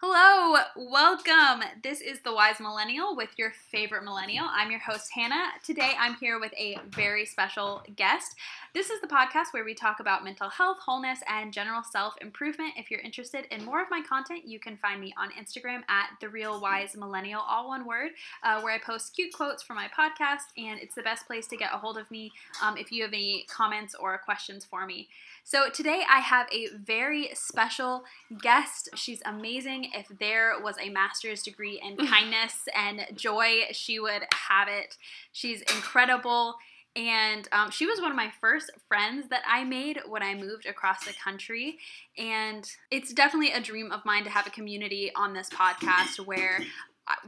Hello, welcome. This is The Wise Millennial with your favorite millennial. I'm your host, Hannah. Today I'm here with a very special guest. This is the podcast where we talk about mental health, wholeness, and general self improvement. If you're interested in more of my content, you can find me on Instagram at The Real Wise Millennial, all one word, uh, where I post cute quotes for my podcast, and it's the best place to get a hold of me um, if you have any comments or questions for me. So today I have a very special guest. She's amazing. If there was a master's degree in kindness and joy, she would have it. She's incredible. And um, she was one of my first friends that I made when I moved across the country. And it's definitely a dream of mine to have a community on this podcast where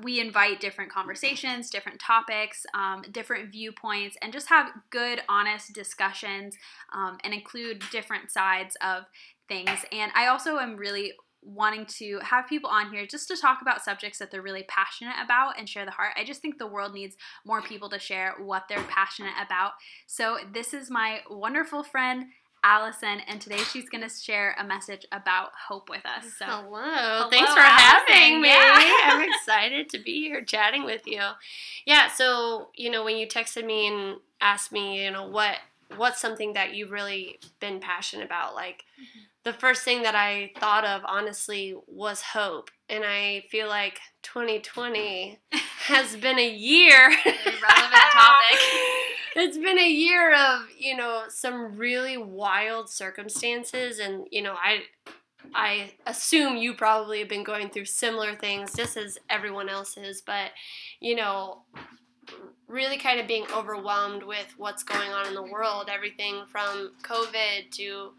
we invite different conversations, different topics, um, different viewpoints, and just have good, honest discussions um, and include different sides of things. And I also am really wanting to have people on here just to talk about subjects that they're really passionate about and share the heart. I just think the world needs more people to share what they're passionate about. So, this is my wonderful friend, Allyson, and today she's going to share a message about hope with us. So, hello. hello Thanks for Allyson. having me. Yeah. I'm excited to be here chatting with you. Yeah, so, you know, when you texted me and asked me, you know, what what's something that you've really been passionate about, like Mm-hmm. The first thing that I thought of honestly was hope. And I feel like 2020 has been a year relevant topic. it's been a year of you know some really wild circumstances and you know i i assume you probably have been going through similar things just as everyone else is but you know really kind of being overwhelmed with what's going on in the world everything from covid to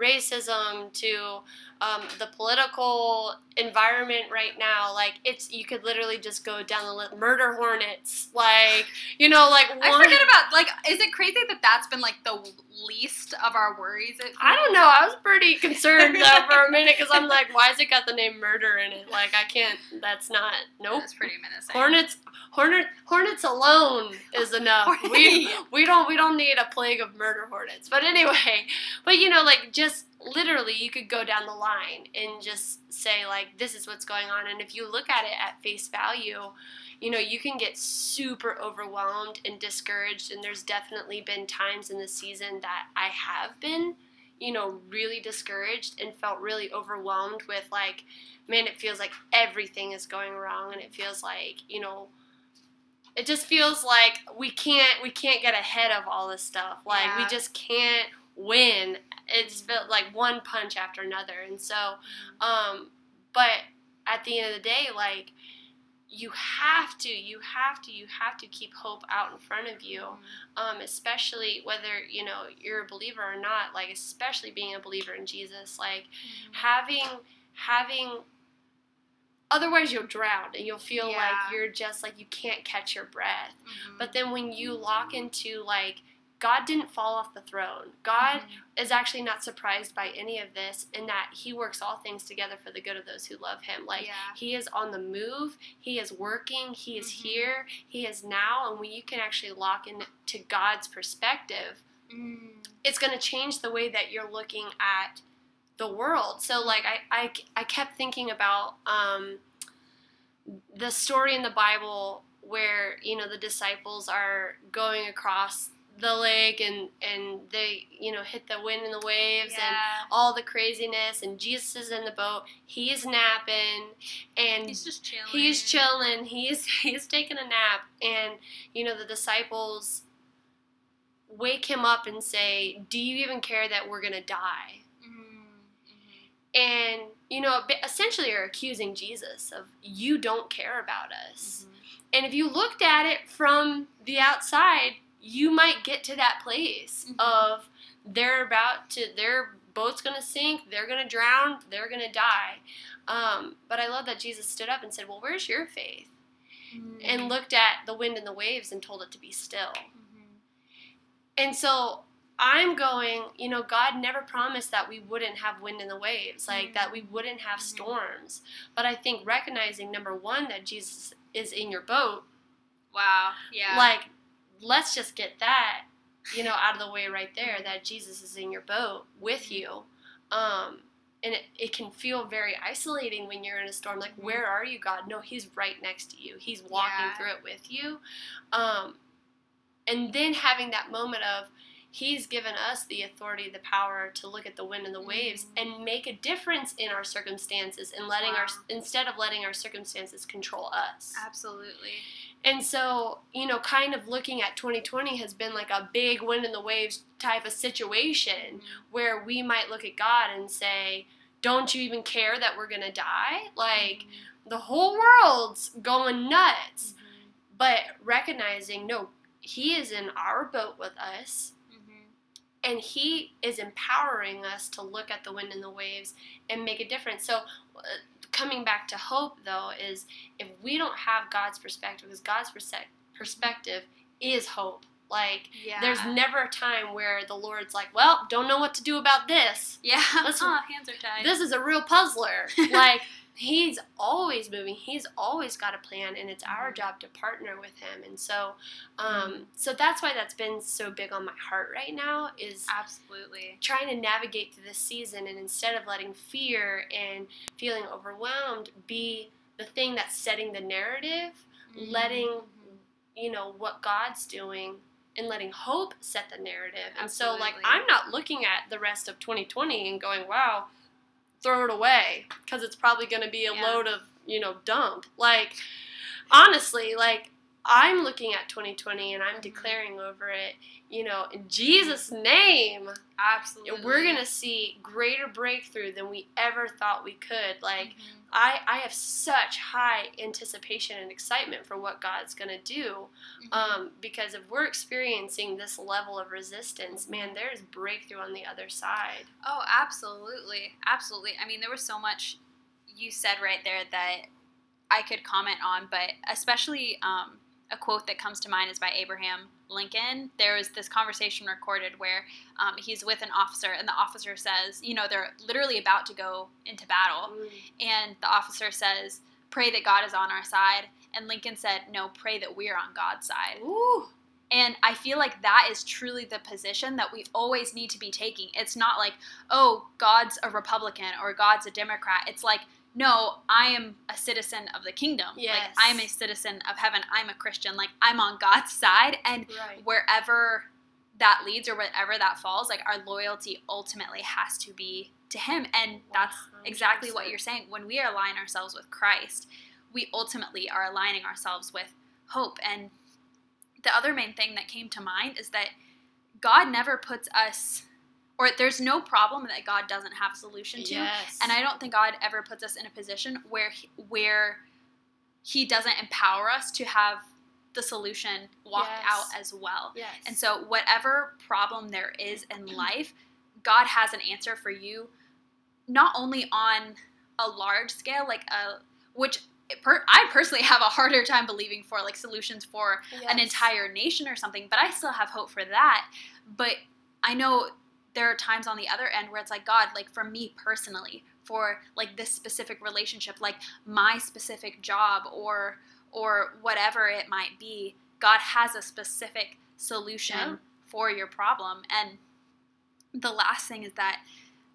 racism to um, the political environment right now like it's you could literally just go down the list murder hornets like you know like I forget about like. Is it crazy that that's been like the least of our worries? I don't know. I was pretty concerned though for a minute because I'm like, why has it got the name murder in it? Like, I can't. That's not. Nope. That's pretty menacing. Hornets, hornet, hornets alone is enough. We we don't we don't need a plague of murder hornets. But anyway, but you know, like just literally, you could go down the line and just say like, this is what's going on. And if you look at it at face value, you know, you can get super overwhelmed and discouraged. And there's definitely been times in the season that I have been, you know, really discouraged and felt really overwhelmed with like, man, it feels like everything is going wrong, and it feels like, you know, it just feels like we can't we can't get ahead of all this stuff. Like we just can't win. It's felt like one punch after another, and so, um, but at the end of the day, like you have to, you have to, you have to keep hope out in front of you, um, especially whether you know you're a believer or not. Like especially being a believer in Jesus, like having having otherwise you'll drown and you'll feel Yeah. like you're just like you can't catch your breath Mhm. but then when you lock into like god didn't fall off the throne god Mhm. is actually not surprised by any of this in that he works all things together for the good of those who love him like yeah. he is on the move he is working he is Mhm. here he is now and when you can actually lock into god's perspective Mm. it's going to change the way that you're looking at the world. So like I I, I kept thinking about um, the story in the Bible where you know the disciples are going across the lake and and they you know hit the wind and the waves and all the craziness and Jesus is in the boat he's napping and He's just chilling. He's chilling. He's he's taking a nap, and you know the disciples wake him up and say, "Do you even care that we're gonna die?" Mhm. Mhm. And you know essentially are accusing Jesus of you don't care about us. Mhm. And if you looked at it from the outside, you might get to that place Mhm. of they're about to their boat's gonna sink, they're gonna drown, they're gonna die. Um, but I love that Jesus stood up and said, "Well, where's your faith?" Mhm. and looked at the wind and the waves and told it to be still. Mhm. And so I'm going, you know, God never promised that we wouldn't have wind and the waves, like that we wouldn't have Mhm. storms. But I think recognizing number one that Jesus is in your boat, Wow. Yeah. like let's just get that, you know, out of the way right there. That Jesus is in your boat with you. Um, and it, it can feel very isolating when you're in a storm like Mhm. where are you god no he's right next to you he's walking Yeah. through it with you um, and then having that moment of he's given us the authority the power to look at the wind and the waves Mhm. and make a difference in our circumstances and letting our instead of letting our circumstances control us Absolutely. And so, you know, kind of looking at 2020 has been like a big wind in the waves type of situation where we might look at God and say, Don't you even care that we're going to die? Like, the whole world's going nuts. Mhm. But recognizing, no, He is in our boat with us. Mhm. And he is empowering us to look at the wind and the waves and make a difference. So, uh, coming back to hope, though, is if we don't have God's perspective, because God's perspective is hope. Like, Yeah. there's never a time where the Lord's like, well, don't know what to do about this. yeah. Aw, hands are tied. This is a real puzzler. like, he's always moving. He's always got a plan, and it's our job to partner with him. And so, um, so that's why that's been so big on my heart right now is Absolutely. trying to navigate through this season and instead of letting fear and feeling overwhelmed be the thing that's setting the narrative letting Mhm. you know what god's doing and letting hope set the narrative and so like i'm not looking at the rest of 2020 and going wow throw it away because it's probably going to be a Yeah. load of you know dump like honestly like i'm looking at 2020 and i'm declaring over it you know in jesus name Absolutely. we're gonna see greater breakthrough than we ever thought we could. Like Mhm. I, I have such high anticipation and excitement for what God's gonna do. Mhm. Um, because if we're experiencing this level of resistance, man, there's breakthrough on the other side. Oh, absolutely. Absolutely. I mean, there was so much you said right there that I could comment on, but especially um, a quote that comes to mind is by Abraham Lincoln. There was this conversation recorded where um, he's with an officer, and the officer says, you know, they're literally about to go into battle, and the officer says, Pray that God is on our side. And Lincoln said, No, pray that we're on God's side. Ooh. And I feel like that is truly the position that we always need to be taking. It's not like, oh, God's a Republican or God's a Democrat. It's like, no, I am a citizen of the kingdom. Like, Yes. I'm a citizen of heaven. I'm a Christian. Like, I'm on God's side. And Right. wherever that leads or wherever that falls, like, our loyalty ultimately has to be to Him. And that's exactly what you're saying. When we align ourselves with Christ, we ultimately are aligning ourselves with hope. And the other main thing that came to mind is that God never puts us, or there's no problem that God doesn't have a solution to. Yes. And I don't think God ever puts us in a position where he, where He doesn't empower us to have the solution walked Yes. out as well. Yes. And so, whatever problem there is in life, God has an answer for you, not only on a large scale, like a which per, I personally have a harder time believing for like solutions for an entire nation or something, but I still have hope for that. But I know there are times on the other end where it's like God, like for me personally, for like this specific relationship, like my specific job or or whatever it might be, God has a specific solution Yeah. for your problem. And the last thing is that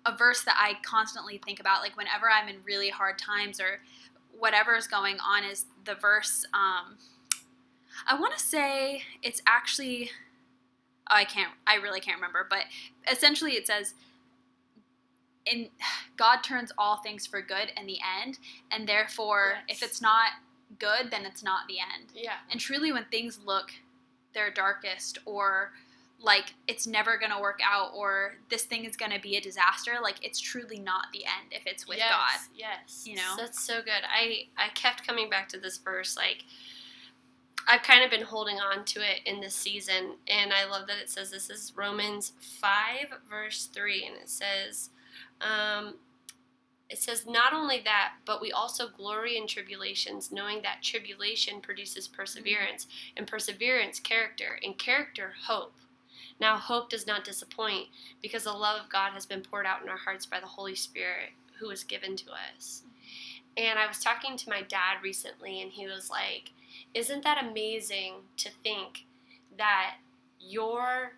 a verse that I constantly think about, like whenever I'm in really hard times or whatever is going on, is the verse. Um, I want to say it's actually. I can't. I really can't remember. But essentially, it says, "In God turns all things for good in the end, and therefore, Yes. if it's not good, then it's not the end." Yeah. And truly, when things look their darkest, or like it's never gonna work out, or this thing is gonna be a disaster, like it's truly not the end if it's with yes, God. Yes. you know? That's so good. I I kept coming back to this verse like I've kind of been holding on to it in this season and I love that it says this is Romans 5 verse 3 and it says um it says not only that but we also glory in tribulations knowing that tribulation produces perseverance and perseverance character and character hope now hope does not disappoint because the love of God has been poured out in our hearts by the Holy Spirit who was given to us. And I was talking to my dad recently, and he was like, Isn't that amazing to think that your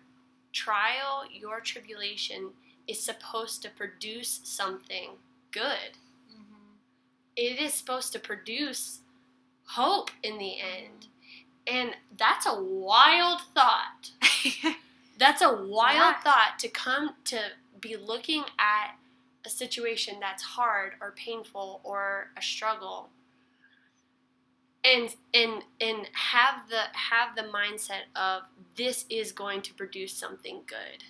trial, your tribulation is supposed to produce something good. Mm-hmm. It is supposed to produce hope in the end. And that's a wild thought. That's a wild Yeah. thought to come to be looking at a situation that's hard or painful or a struggle and and and have the have the mindset of this is going to produce something good.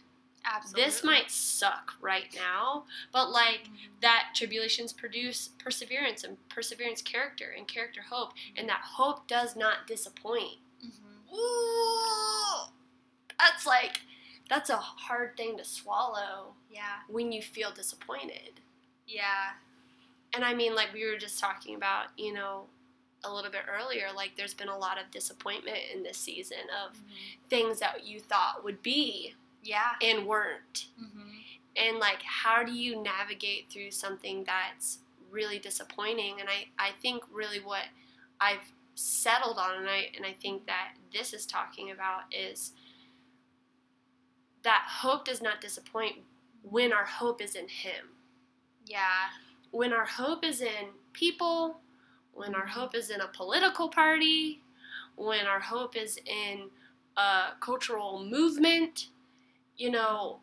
Absolutely. This might suck right now, but like Mhm. that tribulations produce perseverance and perseverance character and character hope and that hope does not disappoint. Mhm. Ooh, that's like that's a hard thing to swallow Yeah. when you feel disappointed. Yeah. And I mean, like we were just talking about, you know, a little bit earlier, like there's been a lot of disappointment in this season of Mhm. things that you thought would be Yeah. and weren't. Mm-hmm. And like, how do you navigate through something that's really disappointing? And I, I think really what I've settled on, and I, and I think that this is talking about is that hope does not disappoint when our hope is in Him. Yeah. When our hope is in people, when our hope is in a political party, when our hope is in a cultural movement, you know,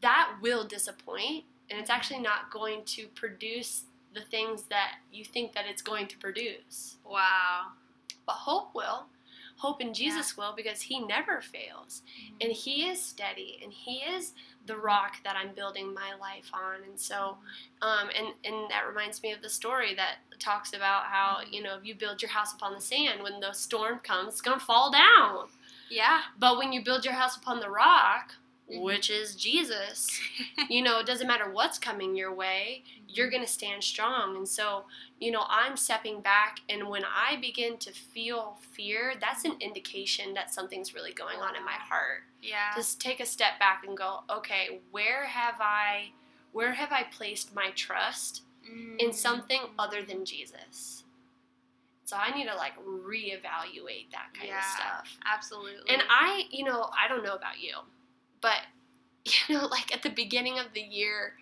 that will disappoint and it's actually not going to produce the things that you think that it's going to produce. Wow. But hope will. Hope in Jesus will because he never fails. Mm-hmm. And he is steady and he is the rock that I'm building my life on. And so um, and, and that reminds me of the story that talks about how, you know, if you build your house upon the sand, when the storm comes, it's gonna fall down. Yeah. But when you build your house upon the rock, Mhm. which is Jesus, you know, it doesn't matter what's coming your way, you're going to stand strong. And so, you know, I'm stepping back, and when I begin to feel fear, that's an indication that something's really going on in my heart. Yeah. Just take a step back and go, okay, where have I. Where have I placed my trust in Mm. something other than Jesus? So I need to like reevaluate that kind Yeah. of stuff. Absolutely. And I, you know, I don't know about you, but you know, like at the beginning of the year,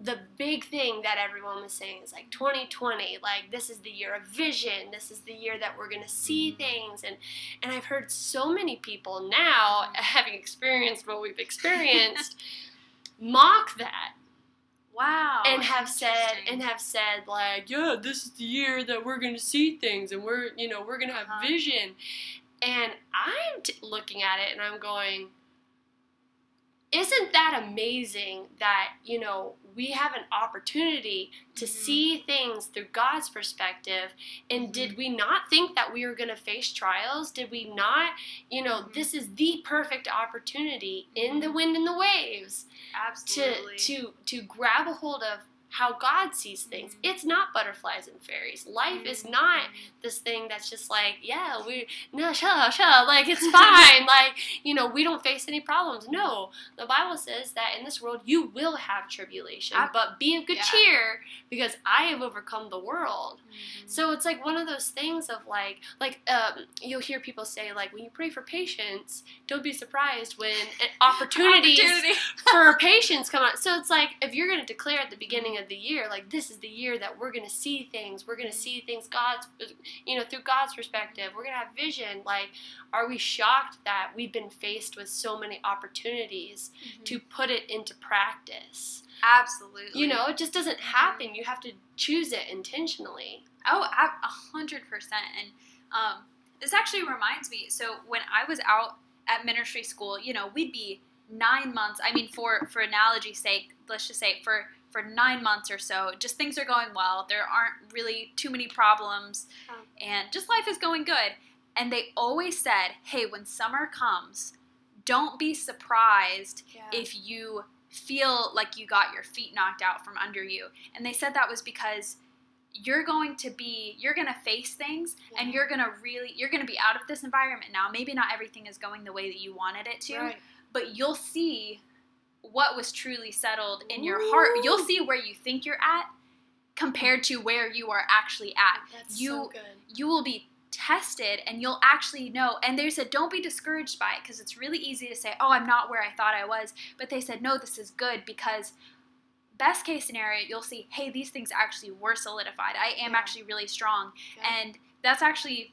the big thing that everyone was saying is like 2020, like this is the year of vision. This is the year that we're gonna see Mhm. things, and and I've heard so many people now, having experienced what we've experienced, mock that wow. and have said and have said like yeah this is the year that we're gonna see things and we're you know we're gonna have Uh-huh. vision and i'm t- looking at it and i'm going isn't that amazing that you know we have an opportunity to Mhm. see things through god's perspective and Mhm. did we not think that we were going to face trials did we not you know Mhm. this is the perfect opportunity in the Mhm. wind and the waves to to to grab a hold of how God sees things. Mhm. It's not butterflies and fairies. Life is Mhm. not this thing that's just like, yeah, we no, sure, sure, like it's fine. like, you know, we don't face any problems. No. The Bible says that in this world you will have tribulation, Ab- but be of good yeah. cheer because I have overcome the world. Mhm. So it's like one of those things of like, like um, you'll hear people say like, when you pray for patience, don't be surprised when opportunities Opportunity. for patience come out. So it's like if you're going to declare at the beginning of the year, like this is the year that we're going to see things, we're going to see things God's, you know, through God's perspective. We're going to have vision. Like, are we shocked that we've been faced with so many opportunities to put it into practice? Absolutely. You know, it just doesn't happen. You have to choose it intentionally. Oh, a a hundred percent. And um, this actually reminds me. So when I was out at ministry school, you know, we'd be nine months. I mean, for for analogy's sake, let's just say for for nine months or so, just things are going well. There aren't really too many problems, Oh. and just life is going good. And they always said, "Hey, when summer comes, don't be surprised if you feel like you got your feet knocked out from under you. And they said that was because you're going to be you're going to face things and you're going to really you're going to be out of this environment now. Maybe not everything is going the way that you wanted it to, Right. but you'll see what was truly settled in your heart. You'll see where you think you're at compared to where you are actually at. That's You- so good. You will be tested and you'll actually know and they said don't be discouraged by it because it's really easy to say oh i'm not where i thought i was but they said no this is good because best case scenario you'll see hey these things actually were solidified i am Yeah. actually really strong Yeah. and that's actually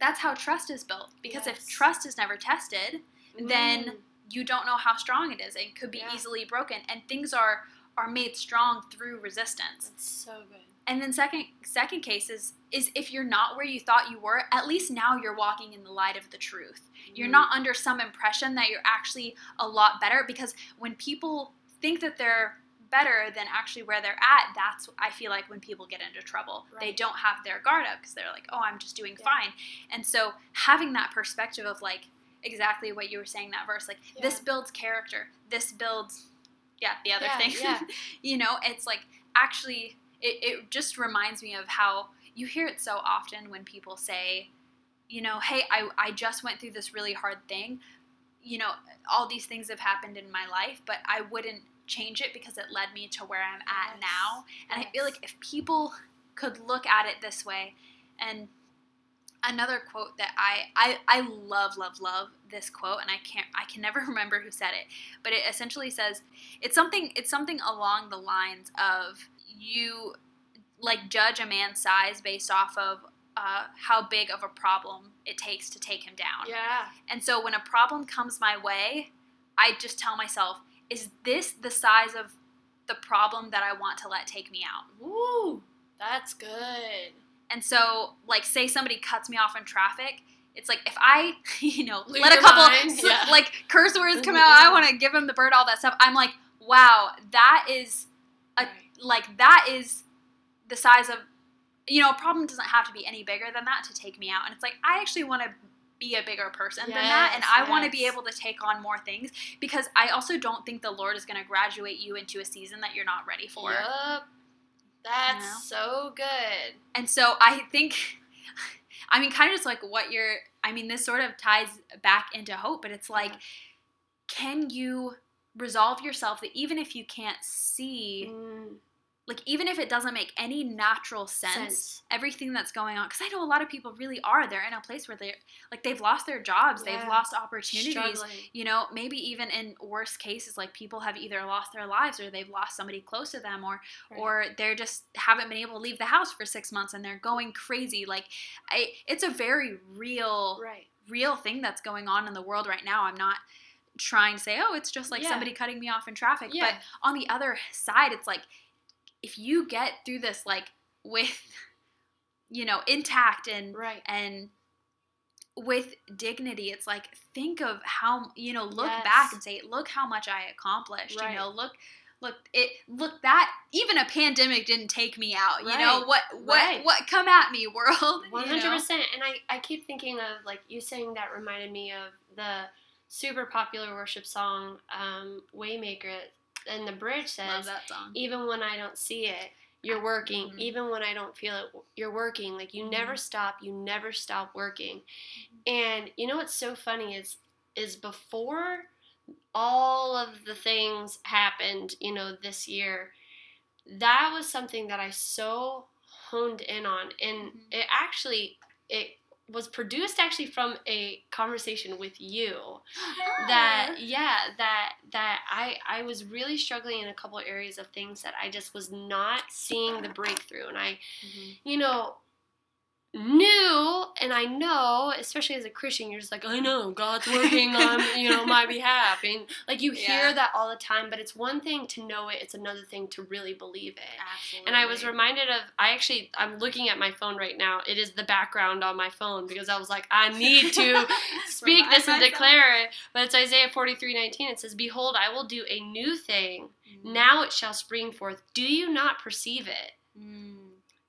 that's how trust is built because Yes. if trust is never tested then Mm. You don't know how strong it is it could be Yeah. easily broken and things are are made strong through resistance That's so good. and then second second case is is if you're not where you thought you were at least now you're walking in the light of the truth you're Mm. not under some impression that you're actually a lot better because when people think that they're better than actually where they're at that's i feel like when people get into trouble they don't have their guard up because they're like oh i'm just doing Yeah. fine and so having that perspective of like exactly what you were saying that verse like this builds character this builds yeah the other Yeah, thing. yeah. you know it's like actually it, it just reminds me of how you hear it so often when people say you know hey I, I just went through this really hard thing. You know all these things have happened in my life but i wouldn't change it because it led me to where i'm at Yes, now. And i feel like if people could look at it this way and another quote that I, I i love love love this quote and i can't i can never remember who said it but it essentially says it's something it's something along the lines of you like judge a man's size based off of uh, how big of a problem it takes to take him down Yeah. and so when a problem comes my way i just tell myself is this the size of the problem that i want to let take me out Woo. That's good. And so like say somebody cuts me off in traffic it's like if I, you know, Lose let a couple yeah. like curse words come out, I want to give him the bird, all that stuff. I'm like, wow, that is a Right. like that is the size of you know a problem doesn't have to be any bigger than that to take me out and it's like i actually want to be a bigger person than that and Yes, i want to be able to take on more things because i also don't think the lord is going to graduate you into a season that you're not ready for Yup. That's You know? so good. and so i think i mean kind of just like what you're i mean this sort of ties back into hope but it's like can you resolve yourself that even if you can't see Mm, like even if it doesn't make any natural sense, Sense. everything that's going on because i know a lot of people really are they're in a place where they're like they've lost their jobs they've lost opportunities struggling. you know maybe even in worst cases like people have either lost their lives or they've lost somebody close to them or Right. or they're just haven't been able to leave the house for six months and they're going crazy like I, it's a very real right. real thing that's going on in the world right now i'm not trying to say oh it's just like Yeah. somebody cutting me off in traffic but on the other side it's like if you get through this like with you know intact and Right. and with dignity it's like think of how you know look Yes. back and say look how much i accomplished Right. you know look look it look that even a pandemic didn't take me out you know what what Right. what come at me world you know? And I, I keep thinking of like you saying that reminded me of the super popular worship song um, "Waymaker," and the bridge says, "Even when I don't see it, you're working. Mhm. Even when I don't feel it, you're working. Like you never Mhm. stop. You never stop working." Mm-hmm. And you know what's so funny is is before all of the things happened, you know, this year, that was something that I so honed in on, and Mhm. it actually it was produced actually from a conversation with you that yeah that that I I was really struggling in a couple areas of things that I just was not seeing the breakthrough and I Mhm. you know knew and I know especially as a Christian you're just like I know God's working on you know my behalf and like you hear Yeah. that all the time but it's one thing to know it it's another thing to really believe it Absolutely. and I was reminded of I actually I'm looking at my phone right now. It is the background on my phone because I was like, I need to speak this and declare it. But it's Isaiah 43, 19. It says, Behold, I will do a new thing. Mhm. Now it shall spring forth. Do you not perceive it? Mm.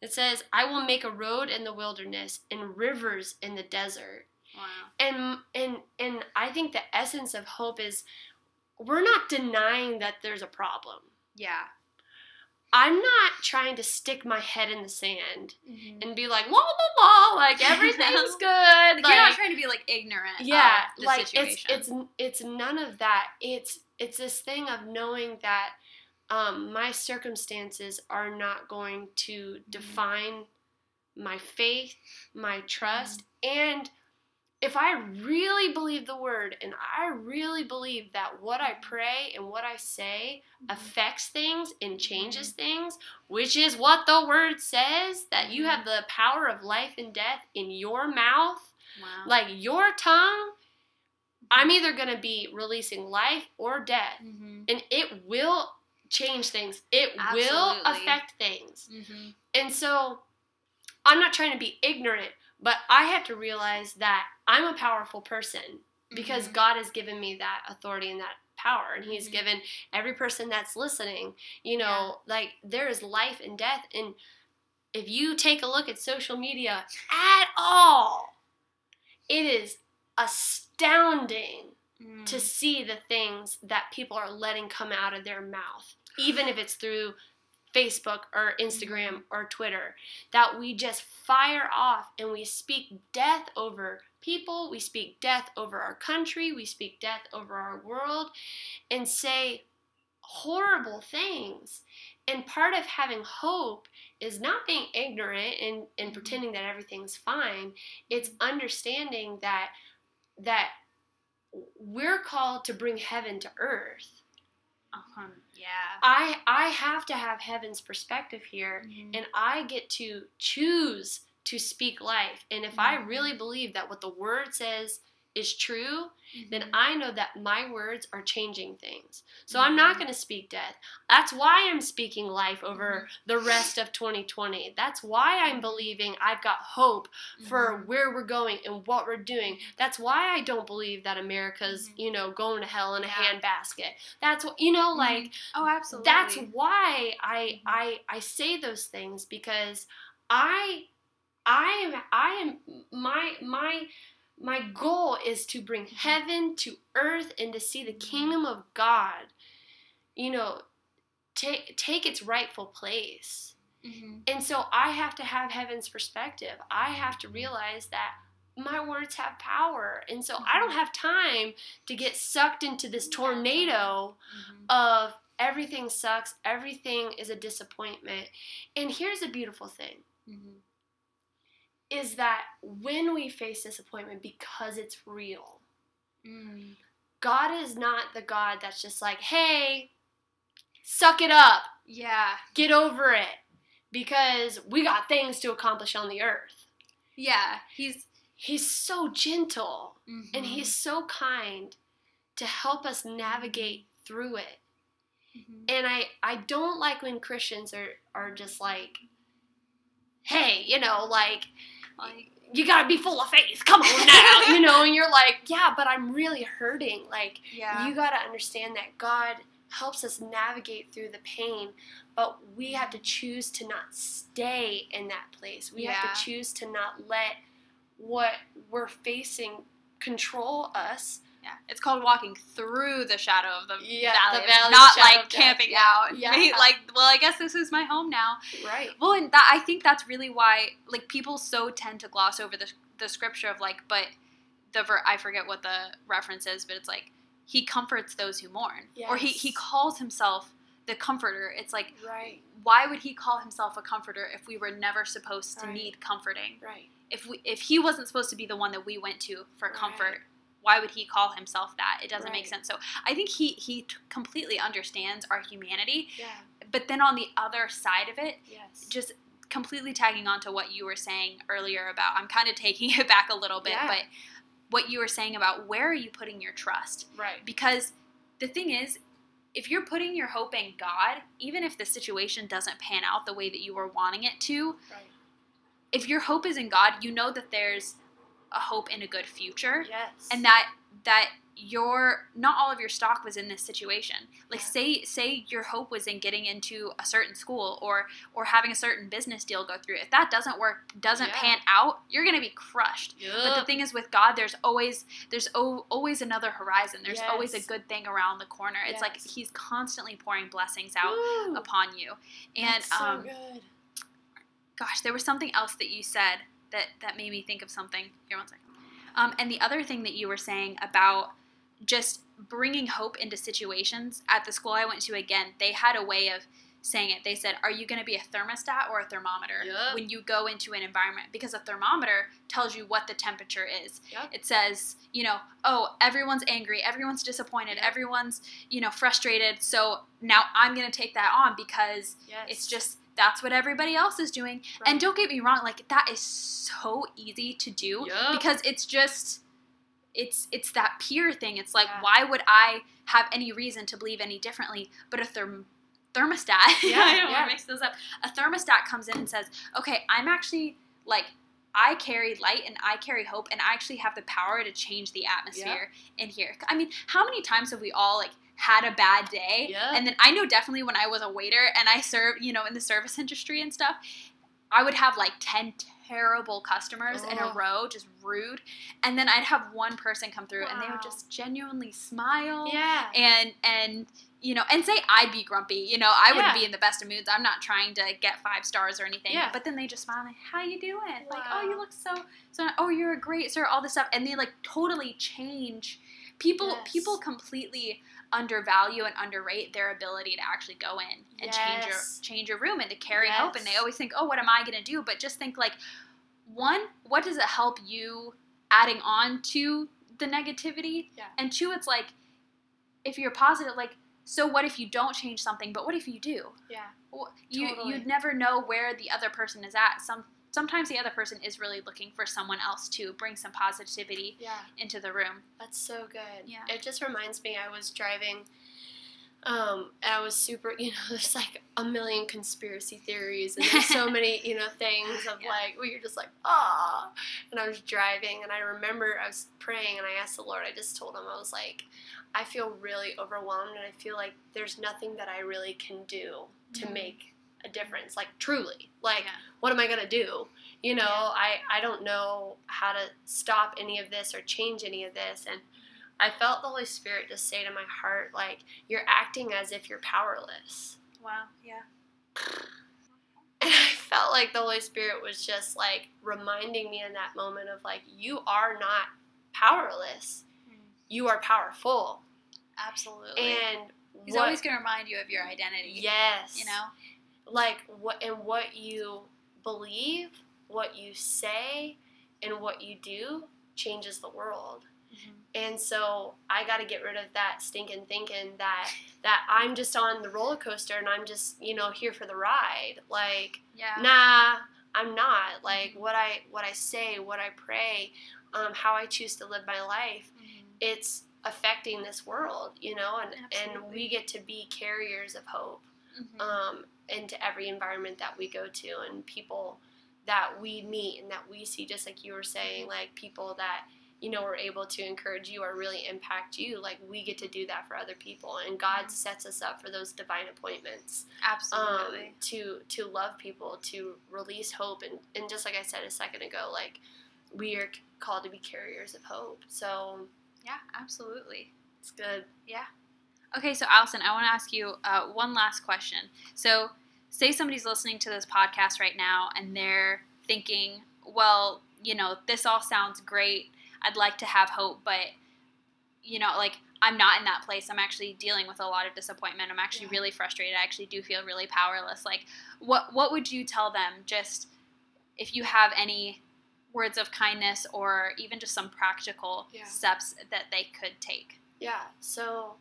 It says, I will make a road in the wilderness and rivers in the desert. Wow. And and and I think the essence of hope is we're not denying that there's a problem. Yeah. I'm not trying to stick my head in the sand And and be like la la la like everything's good like, you're not trying to be like ignorant. yeah of the like situation. it's it's it's none of that it's it's this thing of knowing that um, my circumstances are not going to define my faith, my trust, and if I really believe the word and I really believe that what I pray and what I say Mm-hmm. affects things and changes things, which is what the word says that you have the power of life and death in your mouth, Wow. like your tongue, I'm either going to be releasing life or death, mm-hmm. and it will change things. It will affect things. Mm-hmm. And so I'm not trying to be ignorant, but I have to realize that I'm a powerful person because Mhm. God has given me that authority and that power. And He's Mhm. given every person that's listening, you know, like there is life and death. And if you take a look at social media at all, it is astounding Mm. to see the things that people are letting come out of their mouth, even if it's through Facebook or Instagram or Twitter, that we just fire off and we speak death over people, we speak death over our country, we speak death over our world, and say horrible things. And part of having hope is not being ignorant and, and Mhm. pretending that everything's fine. It's understanding that that we're called to bring heaven to earth. Uh-huh. Yeah. I I have to have heaven's perspective here Mhm. and I get to choose to speak life. And if I Mhm. really believe that what the word says is true, then Mhm. I know that my words are changing things. So I'm not Mhm. going to speak death. That's why I'm speaking life over Mm-hmm. the rest of 2020. That's why I'm believing I've got hope for where we're going and what we're doing. That's why I don't believe that America's, you know, going to hell in a Yeah. handbasket. That's what, you know, like oh, absolutely. that's why I. I I say those things because I I am I am my my my goal is to bring heaven to earth and to see the Mhm. kingdom of God you know take take its rightful place Mhm. and so I have to have heaven's perspective I have to realize that my words have power and so I don't have time to get sucked into this tornado Mhm. of everything sucks, everything is a disappointment. And here's a beautiful thing. Is that when we face disappointment because it's real, Mm. God is not the God that's just like, "Hey, suck it up. Yeah. Get over it." Because we got things to accomplish on the earth. Yeah. He's He's so gentle mhm. and he's so kind to help us navigate through it. Mhm. and I I don't like when Christians are are just like, hey, you know, like like you gotta be full of faith. Come on now, you know, and you're like, yeah, but I'm really hurting. Like yeah. you gotta understand that God helps us navigate through the pain, but we have to choose to not stay in that place. We Yeah. have to choose to not let what we're facing control us. Yeah. It's called walking through the shadow of the Yeah, valley, the valley not like death. camping Yeah, out. yeah. Me- Like, well, I guess this is my home now. Right. Well, and that I think that's really why like people so tend to gloss over the the scripture of like, but the ver- I forget what the reference is, but it's like he comforts those who mourn, or he he calls himself the comforter. It's like Right. why would he call himself a comforter if we were never supposed to Right. need comforting? Right. If we if he wasn't supposed to be the one that we went to for Right. comfort, why would he call himself that? It doesn't make sense. So I think he he t- completely understands our humanity, Yeah. but then on the other side of it, Yes. just completely tagging on to what you were saying earlier about I'm kind of taking it back a little bit, Yeah. but what you were saying about where are you putting your trust? Right. Because the thing is, if you're putting your hope in God, even if the situation doesn't pan out the way that you were wanting it to, Right. if your hope is in God, you know that there's a hope in a good future Yes. and that that your not all of your stock was in this situation like Yeah. say say your hope was in getting into a certain school or or having a certain business deal go through if that doesn't work doesn't Yeah. pan out you're gonna be crushed but the thing is with god there's always there's o- always another horizon there's always a good thing around the corner it's like he's constantly pouring blessings out Woo. upon you and That's so um good. gosh, there was something else that you said that that made me think of something. Here, one second. Um, and the other thing that you were saying about just bringing hope into situations at the school I went to again, they had a way of saying it. They said, "Are you going to be a thermostat or a thermometer Yep. when you go into an environment?" Because a thermometer tells you what the temperature is. Yep. It says, you know, oh, everyone's angry, everyone's disappointed, Yep. everyone's, you know, frustrated. So now I'm going to take that on because Yes. it's just that's what everybody else is doing. Right. And don't get me wrong, like that is so easy to do Yup. because it's just it's it's that peer thing. It's like Yeah. why would I have any reason to believe any differently? But a therm- thermostat, Yeah, I don't yeah. want to mix those up. A thermostat comes in and says, "Okay, I'm actually like I carry light and I carry hope and I actually have the power to change the atmosphere in here." I mean, how many times have we all like had a bad day? Yeah. And then I know definitely when I was a waiter and I served, you know, in the service industry and stuff, I would have like 10 terrible customers in a row, just rude. And then I'd have one person come through and they would just genuinely smile yeah. and and you know and say I'd be grumpy. You know, I wouldn't be in the best of moods. I'm not trying to get five stars or anything. Yeah. But then they just smile like, "How you doing?" Like, "Oh, you look so so oh, you're a great sir." All this stuff and they like totally change people Yes. people completely undervalue and underrate their ability to actually go in and change your change your room and to carry hope. And they always think oh what am i going to do? But just think like one what does it help you adding on to the negativity? Yeah. and two it's like if you're positive like so what if you don't change something but what if you do? Yeah. Well, you Totally. you'd never know where the other person is at. Some sometimes the other person is really looking for someone else to bring some positivity Yeah. into the room That's so good. Yeah. It just reminds me I was driving um and I was super you know, there's like a million conspiracy theories and there's so many, you know, things of Yeah. like where you're just like, ah and I was driving and I remember I was praying and I asked the Lord, I just told him I was like, I feel really overwhelmed and I feel like there's nothing that I really can do to Mhm. make a difference. Like truly. Like Yeah. what am I gonna do? You know, Yeah. I, I don't know how to stop any of this or change any of this. And I felt the Holy Spirit just say to my heart, like, you're acting as if you're powerless. wow yeah And I felt like the Holy Spirit was just like reminding me in that moment of like, you are not powerless. Mm. You are powerful. absolutely And he's what, always going to remind you of your identity yes. you know like what and what you believe, what you say, and what you do changes the world. And so I got to get rid of that stinking thinking that that I'm just on the roller coaster and I'm just you know here for the ride. Like yeah nah, I'm not. Like what I what I say, what I pray, um, how I choose to live my life, Mhm. it's affecting this world, you know. And and we get to be carriers of hope Mhm. um, into every environment that we go to and people that we meet and that we see just like you were saying like people that you know we're able to encourage you or really impact you like we get to do that for other people. And god Mhm. sets us up for those divine appointments absolutely. um, to to love people to release hope. And, and just like i said a second ago like we are called to be carriers of hope. So yeah absolutely. it's good Okay, so Allyson, I want to ask you uh, one last question. So, say somebody's listening to this podcast right now and they're thinking, well, you know, this all sounds great. I'd like to have hope, but, you know, like, I'm not in that place. I'm actually dealing with a lot of disappointment. I'm actually Yeah. really frustrated. I actually do feel really powerless. Like, what what would you tell them? Just if you have any words of kindness or even just some practical Yeah. steps that they could take. Yeah, so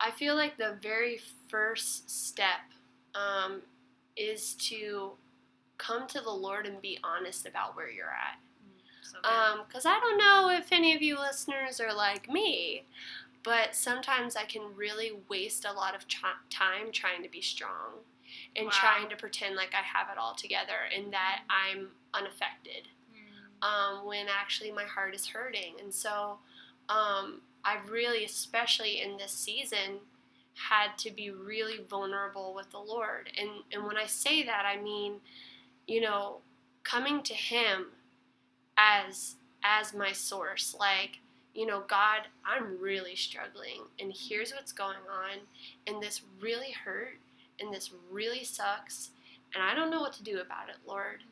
I feel like the very first step um, is to come to the Lord and be honest about where you're at. So Because I don't know if any of you listeners are like me, but sometimes I can really waste a lot of ch- time trying to be strong and Wow. trying to pretend like I have it all together and that I'm unaffected um, when actually my heart is hurting. And so um, I really, especially in this season, had to be really vulnerable with the Lord. And, and when I say that, I mean, you know, coming to Him as as my source, like, you know, God, I'm really struggling, and here's what's going on, and this really hurt, and this really sucks, and I don't know what to do about it, Lord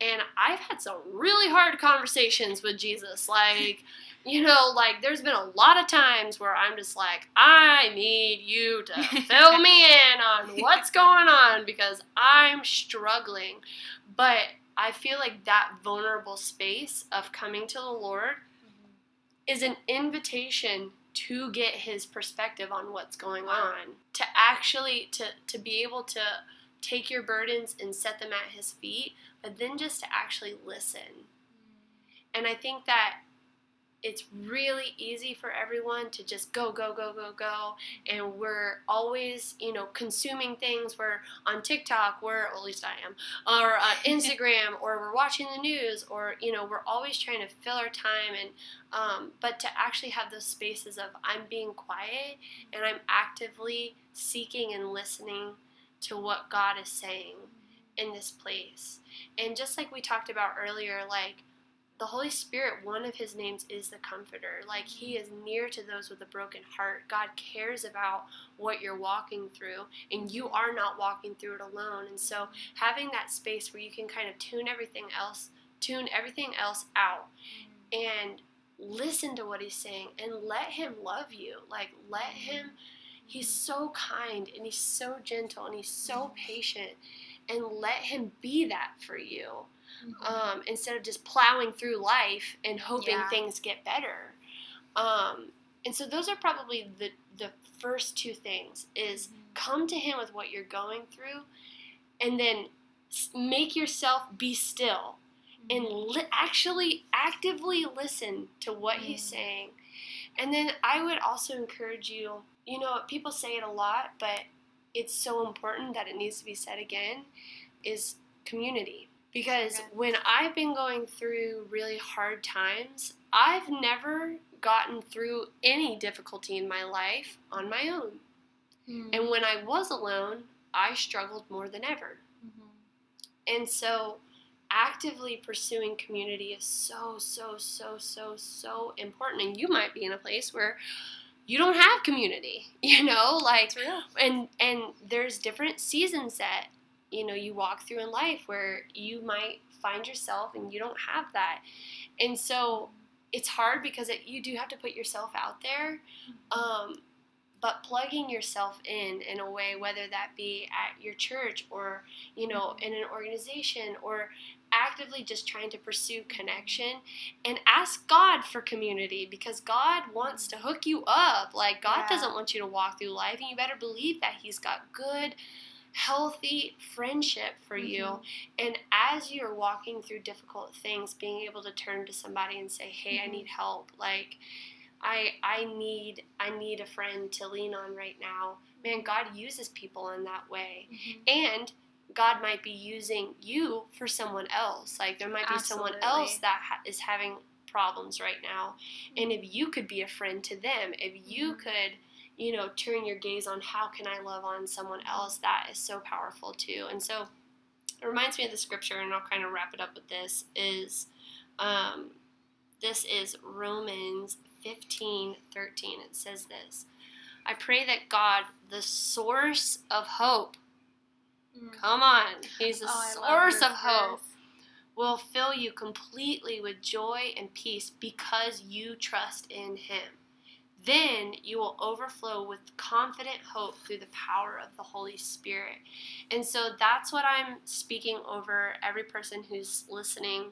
And I've had some really hard conversations with Jesus. Like, you know, like there's been a lot of times where I'm just like, I need you to fill me in on what's going on because I'm struggling. But I feel like that vulnerable space of coming to the Lord mm-hmm. is an invitation to get his perspective on what's going on to actually to to be able to take your burdens and set them at his feet but then just to actually listen mm. and i think that it's really easy for everyone to just go, go, go, go, go. And we're always, you know, consuming things. We're on TikTok, we're, at least I am, or on Instagram, or we're watching the news, or, you know, we're always trying to fill our time. And, um, but to actually have those spaces of I'm being quiet and I'm actively seeking and listening to what God is saying in this place. And just like we talked about earlier, like, the Holy Spirit, one of his names is the Comforter. Like, he is near to those with a broken heart. God cares about what you're walking through, and you are not walking through it alone. And so, having that space where you can kind of tune everything else, tune everything else out, and listen to what he's saying, and let him love you. Like, let him, he's so kind, and he's so gentle, and he's so patient, and let him be that for you mm-hmm. Um, instead of just plowing through life and hoping yeah. things get better. Um, and so those are probably the the first two things is mm-hmm. come to him with what you're going through and then make yourself be still mm-hmm. and li- actually actively listen to what he's mm-hmm. saying and then i would also encourage you you know people say it a lot but it's so important that it needs to be said again is community because when I've been going through really hard times, I've never gotten through any difficulty in my life on my own. Mm-hmm. And when I was alone, I struggled more than ever. Mm-hmm. And so, actively pursuing community is so, so, so, so, so important. And you might be in a place where you don't have community, you know, like, and and there's different seasons that you know you walk through in life where you might find yourself and you don't have that and so it's hard because it, you do have to put yourself out there um, but plugging yourself in in a way whether that be at your church or you know in an organization or actively just trying to pursue connection and ask God for community because God wants to hook you up. Like, God yeah. doesn't want you to walk through life, and you better believe that He's got good healthy friendship for mm-hmm. you. And as you're walking through difficult things, being able to turn to somebody and say, "Hey, mm-hmm. I need help." Like I I need I need a friend to lean on right now. Man, God uses people in that way. Mm-hmm. And God might be using you for someone else. Like there might be Absolutely. someone else that ha- is having problems right now. And if you could be a friend to them, if you mm-hmm. could you know, turn your gaze on how can I love on someone else, that is so powerful too. And so it reminds me of the scripture, and I'll kind of wrap it up with this, is um, this is Romans 15, 13. It says this. I pray that God, the source of hope, mm. come on, He's the oh, source of hope, will fill you completely with joy and peace because you trust in Him then you will overflow with confident hope through the power of the Holy Spirit. And so that's what I'm speaking over every person who's listening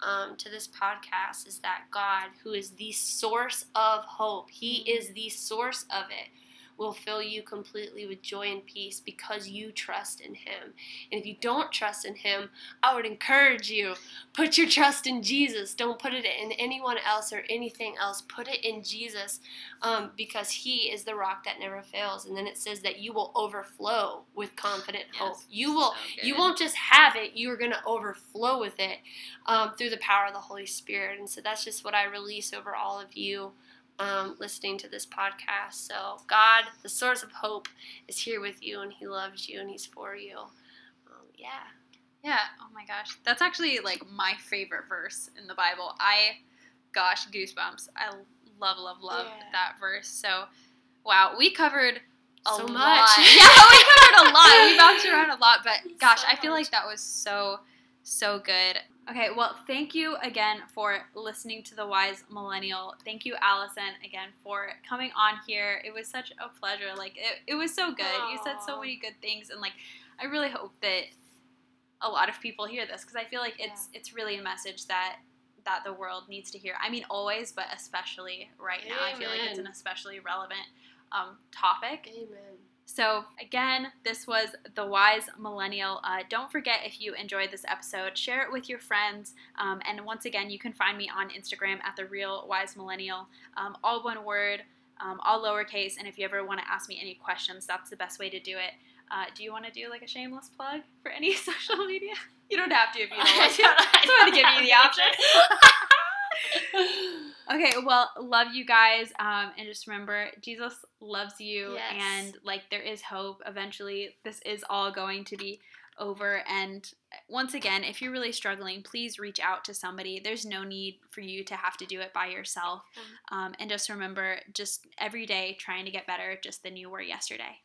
um, to this podcast is that God, who is the source of hope, He is the source of it will fill you completely with joy and peace because you trust in Him. And if you don't trust in Him, I would encourage you put your trust in Jesus. Don't put it in anyone else or anything else. Put it in Jesus um, because He is the rock that never fails. And then it says that you will overflow with confident yes, hope. You will. So you won't just have it. You are going to overflow with it um, through the power of the Holy Spirit. And so that's just what I release over all of you um, listening to this podcast. So, God, the source of hope, is here with you, and He loves you, and He's for you. Um, yeah. Yeah. Oh my gosh, that's actually like my favorite verse in the Bible. I, gosh, goosebumps. I love, love, love yeah. that verse. So, wow, we covered a so lot. much. yeah, we covered a lot. We bounced around a lot, but gosh, so I feel much. like that was so so good. Okay, well, thank you again for listening to the Wise Millennial. Thank you, Allyson, again for coming on here. It was such a pleasure. Like it, it was so good. Aww. You said so many good things, and like I really hope that a lot of people hear this because I feel like it's yeah. it's really a message that that the world needs to hear. I mean, always, but especially right now. I feel like it's an especially relevant um, topic. Amen. So, again, this was The Wise Millennial. Uh, don't forget if you enjoyed this episode, share it with your friends. Um, and once again, you can find me on Instagram at The Real Wise Millennial, um, all one word, um, all lowercase. And if you ever want to ask me any questions, that's the best way to do it. Uh, do you want to do like a shameless plug for any social media? You don't have to if you don't want to. I just want to give you the option. okay, well, love you guys. Um, and just remember, Jesus loves you. Yes. And like, there is hope. Eventually, this is all going to be over. And once again, if you're really struggling, please reach out to somebody. There's no need for you to have to do it by yourself. Mm-hmm. Um, and just remember, just every day trying to get better, just than you were yesterday.